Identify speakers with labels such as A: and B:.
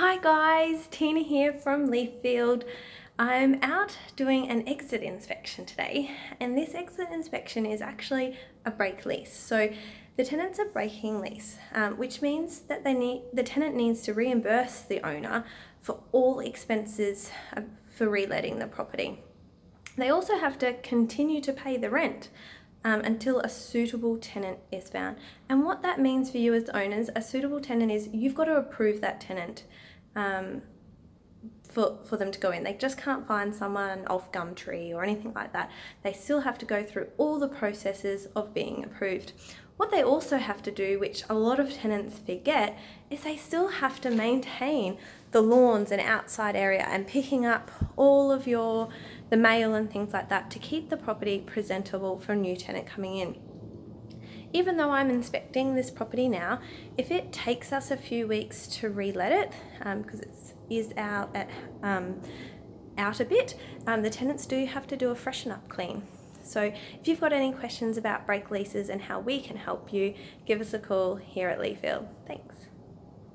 A: Hi guys, Tina here from Leaffield. I'm out doing an exit inspection today, and this exit inspection is actually a break lease. So the tenant's a breaking lease, um, which means that they need the tenant needs to reimburse the owner for all expenses uh, for reletting the property. They also have to continue to pay the rent um, until a suitable tenant is found. And what that means for you as owners, a suitable tenant is you've got to approve that tenant um, for, for them to go in. They just can't find someone off Gumtree or anything like that. They still have to go through all the processes of being approved. What they also have to do, which a lot of tenants forget, is they still have to maintain the lawns and outside area and picking up all of your the mail and things like that to keep the property presentable for a new tenant coming in. Even though I'm inspecting this property now, if it takes us a few weeks to relet it, because um, it is out at um, out a bit, um, the tenants do have to do a freshen up clean. So if you've got any questions about break leases and how we can help you, give us a call here at Leafield. Thanks.